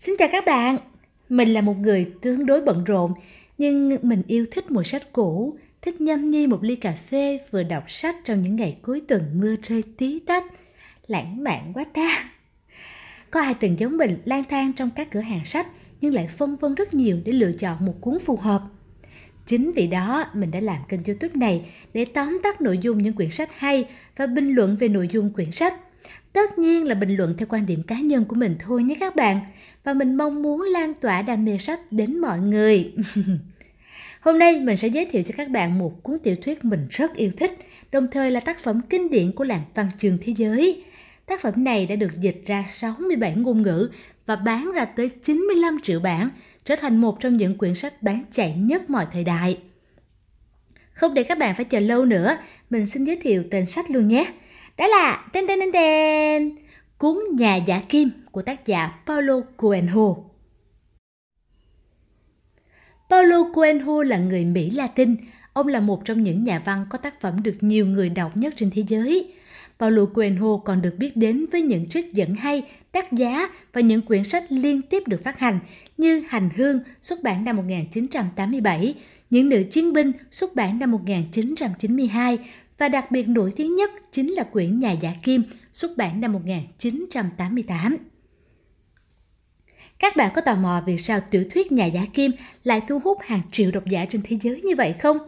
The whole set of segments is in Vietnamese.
Xin chào các bạn, mình là một người tương đối bận rộn, nhưng mình yêu thích mùa sách cũ, thích nhâm nhi một ly cà phê vừa đọc sách trong những ngày cuối tuần mưa rơi tí tách. Lãng mạn quá ta! Có ai từng giống mình lang thang trong các cửa hàng sách nhưng lại phân vân rất nhiều để lựa chọn một cuốn phù hợp? Chính vì đó mình đã làm kênh youtube này để tóm tắt nội dung những quyển sách hay và bình luận về nội dung quyển sách. Tất nhiên là bình luận theo quan điểm cá nhân của mình thôi nhé các bạn. Và mình mong muốn lan tỏa đam mê sách đến mọi người. Hôm nay mình sẽ giới thiệu cho các bạn một cuốn tiểu thuyết mình rất yêu thích, đồng thời là tác phẩm kinh điển của làng văn trường thế giới. Tác phẩm này đã được dịch ra 67 ngôn ngữ và bán ra tới 95 triệu bản, trở thành một trong những quyển sách bán chạy nhất mọi thời đại. Không để các bạn phải chờ lâu nữa, mình xin giới thiệu tên sách luôn nhé. Đó là tên tên tên tên Cuốn Nhà giả kim của tác giả Paulo Coelho. Paulo Coelho là người Mỹ Latin. Ông là một trong những nhà văn có tác phẩm được nhiều người đọc nhất trên thế giới. Paulo Coelho còn được biết đến với những trích dẫn hay, đắt giá và những quyển sách liên tiếp được phát hành như Hành Hương xuất bản năm 1987, Những nữ chiến binh xuất bản năm 1992 và đặc biệt nổi tiếng nhất chính là quyển Nhà giả kim xuất bản năm 1988. Các bạn có tò mò vì sao tiểu thuyết Nhà giả kim lại thu hút hàng triệu độc giả trên thế giới như vậy không?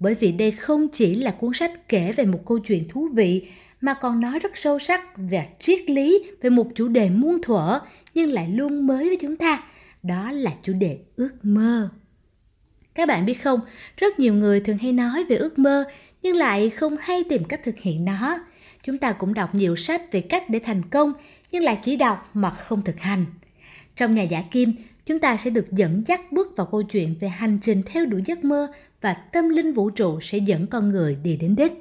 Bởi vì đây không chỉ là cuốn sách kể về một câu chuyện thú vị mà còn nói rất sâu sắc và triết lý về một chủ đề muôn thuở nhưng lại luôn mới với chúng ta. Đó là chủ đề ước mơ. Các bạn biết không, rất nhiều người thường hay nói về ước mơ nhưng lại không hay tìm cách thực hiện nó. Chúng ta cũng đọc nhiều sách về cách để thành công nhưng lại chỉ đọc mà không thực hành. Trong nhà giả kim, chúng ta sẽ được dẫn dắt bước vào câu chuyện về hành trình theo đuổi giấc mơ và tâm linh vũ trụ sẽ dẫn con người đi đến đích.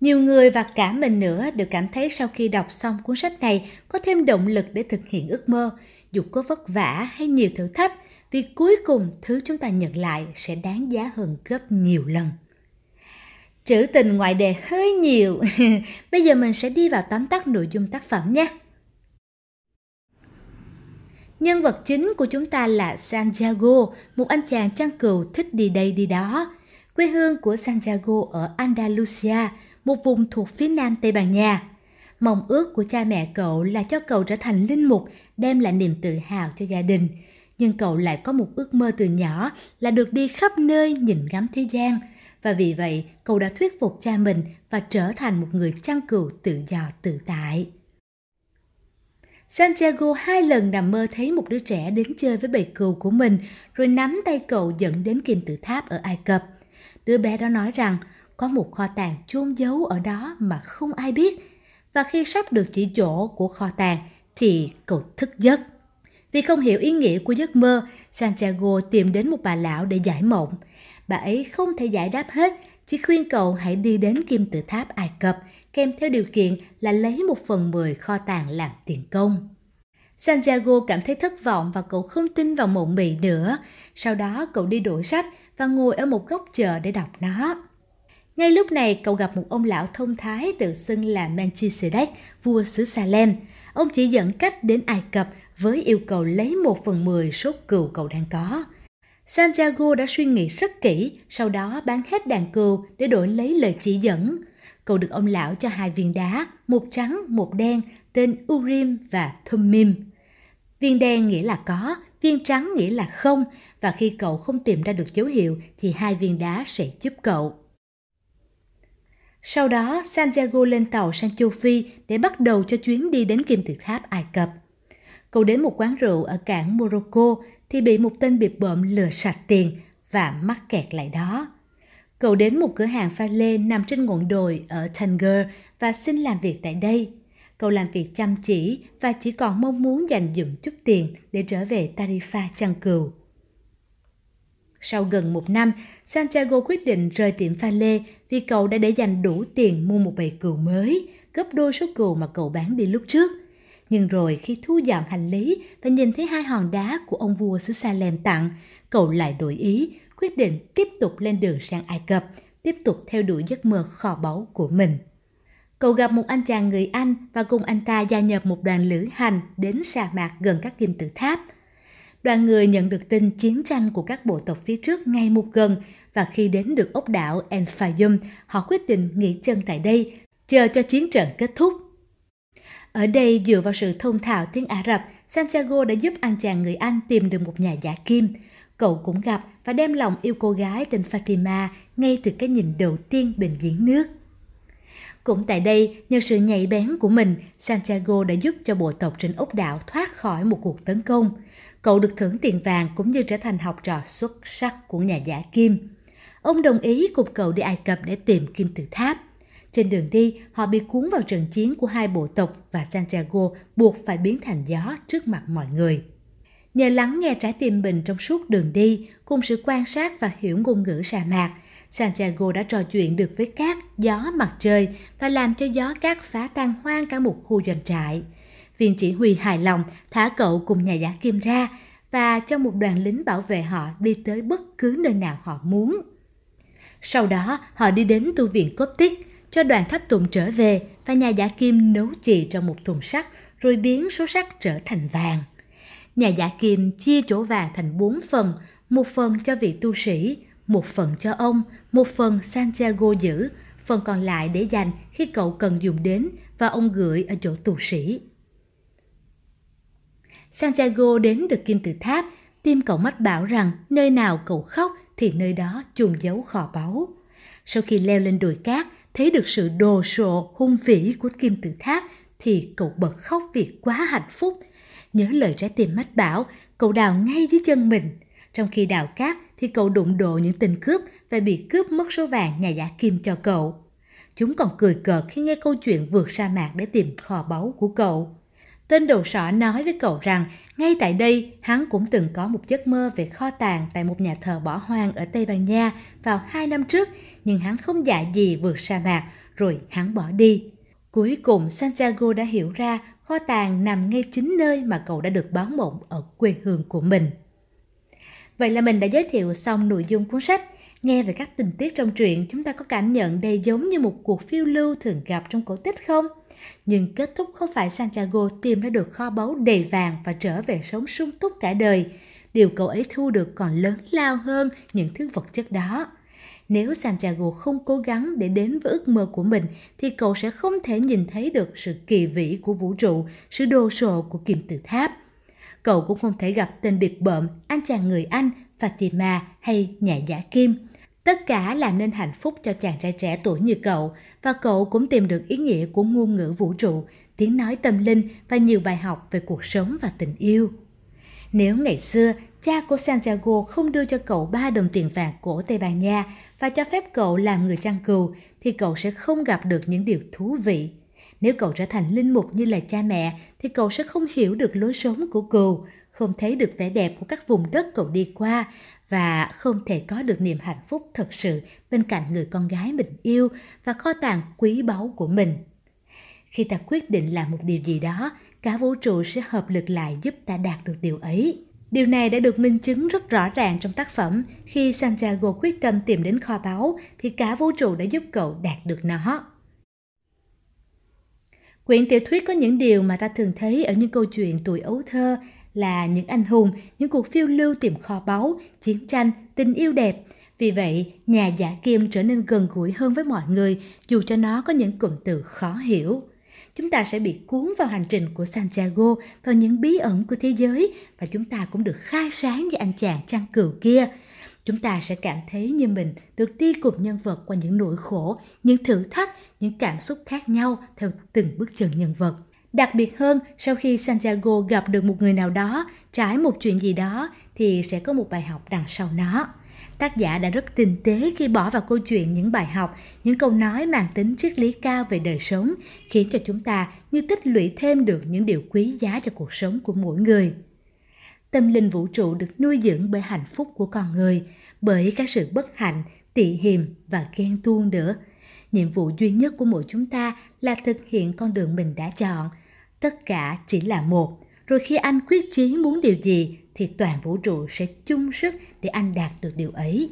Nhiều người và cả mình nữa đều cảm thấy sau khi đọc xong cuốn sách này có thêm động lực để thực hiện ước mơ, dù có vất vả hay nhiều thử thách, vì cuối cùng thứ chúng ta nhận lại sẽ đáng giá hơn gấp nhiều lần. Trữ tình ngoại đề hơi nhiều, bây giờ mình sẽ đi vào tóm tắt nội dung tác phẩm nhé. Nhân vật chính của chúng ta là Santiago, một anh chàng chăn cừu thích đi đây đi đó. Quê hương của Santiago ở Andalusia, một vùng thuộc phía nam Tây Ban Nha. Mong ước của cha mẹ cậu là cho cậu trở thành linh mục, đem lại niềm tự hào cho gia đình. Nhưng cậu lại có một ước mơ từ nhỏ là được đi khắp nơi nhìn ngắm thế gian. Và vì vậy, cậu đã thuyết phục cha mình và trở thành một người chăn cừu tự do tự tại. Santiago hai lần nằm mơ thấy một đứa trẻ đến chơi với bầy cừu của mình, rồi nắm tay cậu dẫn đến kim tự tháp ở Ai Cập. Đứa bé đó nói rằng có một kho tàng chôn giấu ở đó mà không ai biết. Và khi sắp được chỉ chỗ của kho tàng thì cậu thức giấc. Vì không hiểu ý nghĩa của giấc mơ, Santiago tìm đến một bà lão để giải mộng. Bà ấy không thể giải đáp hết, chỉ khuyên cậu hãy đi đến kim tự tháp Ai Cập, kèm theo điều kiện là lấy một phần mười kho tàng làm tiền công. Santiago cảm thấy thất vọng và cậu không tin vào mộng mị nữa. Sau đó cậu đi đổi sách và ngồi ở một góc chờ để đọc nó. Ngay lúc này cậu gặp một ông lão thông thái tự xưng là Melchizedek, vua xứ Salem. Ông chỉ dẫn cách đến Ai Cập với yêu cầu lấy một phần mười số cừu cậu đang có. Santiago đã suy nghĩ rất kỹ, sau đó bán hết đàn cừu để đổi lấy lời chỉ dẫn. Cậu được ông lão cho hai viên đá, một trắng, một đen, tên Urim và Thummim. Viên đen nghĩa là có, viên trắng nghĩa là không, và khi cậu không tìm ra được dấu hiệu thì hai viên đá sẽ giúp cậu. Sau đó, Santiago lên tàu sang châu Phi để bắt đầu cho chuyến đi đến kim tự tháp Ai Cập. Cậu đến một quán rượu ở cảng Morocco thì bị một tên bịp bợm lừa sạch tiền và mắc kẹt lại đó. Cậu đến một cửa hàng pha lê nằm trên ngọn đồi ở Tanger và xin làm việc tại đây. Cậu làm việc chăm chỉ và chỉ còn mong muốn dành dụm chút tiền để trở về Tarifa chăn cừu. Sau gần một năm, Santiago quyết định rời tiệm pha lê vì cậu đã để dành đủ tiền mua một bầy cừu mới, gấp đôi số cừu mà cậu bán đi lúc trước. Nhưng rồi khi thu dọn hành lý và nhìn thấy hai hòn đá của ông vua xứ Salem tặng, cậu lại đổi ý, quyết định tiếp tục lên đường sang Ai Cập, tiếp tục theo đuổi giấc mơ kho báu của mình. Cậu gặp một anh chàng người Anh và cùng anh ta gia nhập một đoàn lữ hành đến sa mạc gần các kim tự tháp – Đoàn người nhận được tin chiến tranh của các bộ tộc phía trước ngay một gần và khi đến được ốc đảo El Fayum, họ quyết định nghỉ chân tại đây, chờ cho chiến trận kết thúc. Ở đây dựa vào sự thông thạo tiếng Ả Rập, Santiago đã giúp anh chàng người Anh tìm được một nhà giả kim. Cậu cũng gặp và đem lòng yêu cô gái tên Fatima ngay từ cái nhìn đầu tiên bên giếng nước. Cũng tại đây, nhờ sự nhạy bén của mình, Santiago đã giúp cho bộ tộc trên ốc đảo thoát khỏi một cuộc tấn công. Cậu được thưởng tiền vàng cũng như trở thành học trò xuất sắc của nhà giả kim. Ông đồng ý cùng cậu đi Ai Cập để tìm kim tự tháp. Trên đường đi, họ bị cuốn vào trận chiến của hai bộ tộc và Santiago buộc phải biến thành gió trước mặt mọi người. Nhờ lắng nghe trái tim mình trong suốt đường đi, cùng sự quan sát và hiểu ngôn ngữ sa mạc, Santiago đã trò chuyện được với cát, gió, mặt trời và làm cho gió cát phá tan hoang cả một khu doanh trại. Viên chỉ huy hài lòng thả cậu cùng nhà giả kim ra và cho một đoàn lính bảo vệ họ đi tới bất cứ nơi nào họ muốn. Sau đó, họ đi đến tu viện cốt tích, cho đoàn tháp tùng trở về và nhà giả kim nấu chì trong một thùng sắt rồi biến số sắt trở thành vàng. Nhà giả kim chia chỗ vàng thành bốn phần, một phần cho vị tu sĩ, một phần cho ông, một phần Santiago giữ, phần còn lại để dành khi cậu cần dùng đến và ông gửi ở chỗ tu sĩ. Santiago đến được kim tự tháp, tim cậu mách bảo rằng nơi nào cậu khóc thì nơi đó chùm giấu kho báu. Sau khi leo lên đồi cát, thấy được sự đồ sộ hung vĩ của kim tự tháp thì cậu bật khóc vì quá hạnh phúc. Nhớ lời trái tim mách bảo, cậu đào ngay dưới chân mình. Trong khi đào cát thì cậu đụng độ những tên cướp và bị cướp mất số vàng nhà giả kim cho cậu. Chúng còn cười cợt khi nghe câu chuyện vượt sa mạc để tìm kho báu của cậu. Tên đầu sỏ nói với cậu rằng ngay tại đây hắn cũng từng có một giấc mơ về kho tàng tại một nhà thờ bỏ hoang ở Tây Ban Nha vào hai năm trước, nhưng hắn không dạy gì vượt sa mạc, rồi hắn bỏ đi. Cuối cùng Santiago đã hiểu ra kho tàng nằm ngay chính nơi mà cậu đã được báo mộng ở quê hương của mình. Vậy là mình đã giới thiệu xong nội dung cuốn sách. Nghe về các tình tiết trong truyện, chúng ta có cảm nhận đây giống như một cuộc phiêu lưu thường gặp trong cổ tích không? Nhưng kết thúc không phải Santiago tìm ra được kho báu đầy vàng và trở về sống sung túc cả đời. Điều cậu ấy thu được còn lớn lao hơn những thứ vật chất đó. Nếu Santiago không cố gắng để đến với ước mơ của mình thì cậu sẽ không thể nhìn thấy được sự kỳ vĩ của vũ trụ, sự đồ sộ của kim tự tháp. Cậu cũng không thể gặp tên biệt bợm, anh chàng người Anh, Fatima hay nhà giả kim. Tất cả làm nên hạnh phúc cho chàng trai trẻ tuổi như cậu và cậu cũng tìm được ý nghĩa của ngôn ngữ vũ trụ, tiếng nói tâm linh và nhiều bài học về cuộc sống và tình yêu. Nếu ngày xưa cha của Santiago không đưa cho cậu ba đồng tiền vàng của Tây Ban Nha và cho phép cậu làm người chăn cừu thì cậu sẽ không gặp được những điều thú vị. Nếu cậu trở thành linh mục như là cha mẹ thì cậu sẽ không hiểu được lối sống của cừu, không thấy được vẻ đẹp của các vùng đất cậu đi qua và không thể có được niềm hạnh phúc thật sự bên cạnh người con gái mình yêu và kho tàng quý báu của mình. Khi ta quyết định làm một điều gì đó, cả vũ trụ sẽ hợp lực lại giúp ta đạt được điều ấy. Điều này đã được minh chứng rất rõ ràng trong tác phẩm. Khi Santiago quyết tâm tìm đến kho báu, thì cả vũ trụ đã giúp cậu đạt được nó. Quyển tiểu thuyết có những điều mà ta thường thấy ở những câu chuyện tuổi ấu thơ là những anh hùng, những cuộc phiêu lưu tìm kho báu, chiến tranh, tình yêu đẹp. Vì vậy, nhà giả kim trở nên gần gũi hơn với mọi người dù cho nó có những cụm từ khó hiểu. Chúng ta sẽ bị cuốn vào hành trình của Santiago, vào những bí ẩn của thế giới và chúng ta cũng được khai sáng với anh chàng chăn cừu kia. Chúng ta sẽ cảm thấy như mình được đi cùng nhân vật qua những nỗi khổ, những thử thách, những cảm xúc khác nhau theo từng bước chân nhân vật. Đặc biệt hơn, sau khi Santiago gặp được một người nào đó, trải một chuyện gì đó, thì sẽ có một bài học đằng sau nó. Tác giả đã rất tinh tế khi bỏ vào câu chuyện những bài học, những câu nói mang tính triết lý cao về đời sống, khiến cho chúng ta như tích lũy thêm được những điều quý giá cho cuộc sống của mỗi người. Tâm linh vũ trụ được nuôi dưỡng bởi hạnh phúc của con người, bởi các sự bất hạnh, tị hiềm và ghen tuông nữa. Nhiệm vụ duy nhất của mỗi chúng ta là thực hiện con đường mình đã chọn. Tất cả chỉ là một. Rồi khi anh quyết chí muốn điều gì thì toàn vũ trụ sẽ chung sức để anh đạt được điều ấy.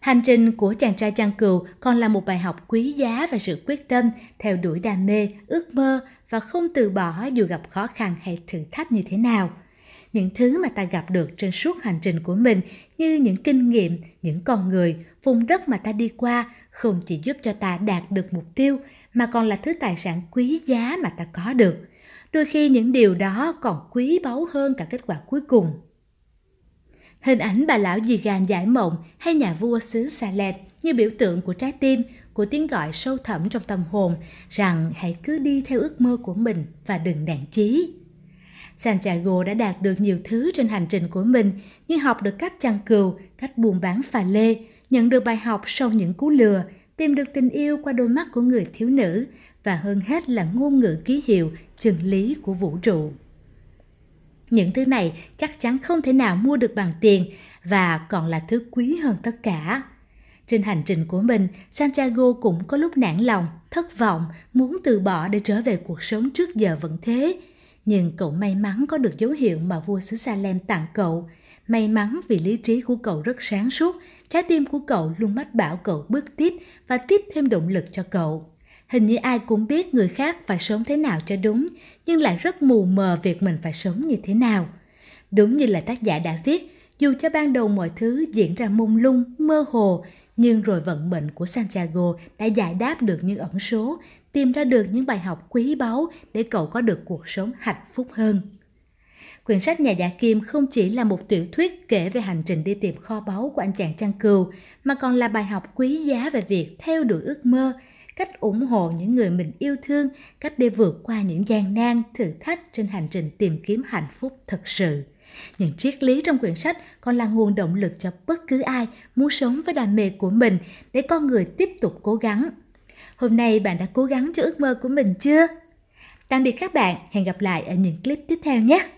Hành trình của chàng trai chăn cừu còn là một bài học quý giá về sự quyết tâm, theo đuổi đam mê, ước mơ và không từ bỏ dù gặp khó khăn hay thử thách như thế nào. những thứ mà ta gặp được trên suốt hành trình của mình như những kinh nghiệm, những con người, vùng đất mà ta đi qua không chỉ giúp cho ta đạt được mục tiêu mà còn là thứ tài sản quý giá mà ta có được. Đôi khi những điều đó còn quý báu hơn cả kết quả cuối cùng. Hình ảnh bà lão dì gàn giải mộng hay nhà vua xứ Salem như biểu tượng của trái tim, của tiếng gọi sâu thẳm trong tâm hồn rằng hãy cứ đi theo ước mơ của mình và đừng nản chí. Santiago đã đạt được nhiều thứ trên hành trình của mình như học được cách chăn cừu, cách buôn bán phà lê, nhận được bài học sau những cú lừa, tìm được tình yêu qua đôi mắt của người thiếu nữ và hơn hết là ngôn ngữ ký hiệu, chân lý của vũ trụ. Những thứ này chắc chắn không thể nào mua được bằng tiền và còn là thứ quý hơn tất cả. Trên hành trình của mình, Santiago cũng có lúc nản lòng, thất vọng, muốn từ bỏ để trở về cuộc sống trước giờ vẫn thế. Nhưng cậu may mắn có được dấu hiệu mà vua xứ Salem tặng cậu. May mắn vì lý trí của cậu rất sáng suốt, trái tim của cậu luôn mách bảo cậu bước tiếp và tiếp thêm động lực cho cậu. Hình như ai cũng biết người khác phải sống thế nào cho đúng, nhưng lại rất mù mờ việc mình phải sống như thế nào. Đúng như là tác giả đã viết, dù cho ban đầu mọi thứ diễn ra mông lung, mơ hồ, nhưng rồi vận mệnh của Santiago đã giải đáp được những ẩn số, tìm ra được những bài học quý báu để cậu có được cuộc sống hạnh phúc hơn. Quyển sách Nhà giả kim không chỉ là một tiểu thuyết kể về hành trình đi tìm kho báu của anh chàng chăn cừu, mà còn là bài học quý giá về việc theo đuổi ước mơ, cách ủng hộ những người mình yêu thương, cách để vượt qua những gian nan, thử thách trên hành trình tìm kiếm hạnh phúc thật sự. Những triết lý trong quyển sách còn là nguồn động lực cho bất cứ ai muốn sống với đam mê của mình để con người tiếp tục cố gắng. Hôm nay bạn đã cố gắng cho ước mơ của mình chưa? Tạm biệt các bạn, hẹn gặp lại ở những clip tiếp theo nhé!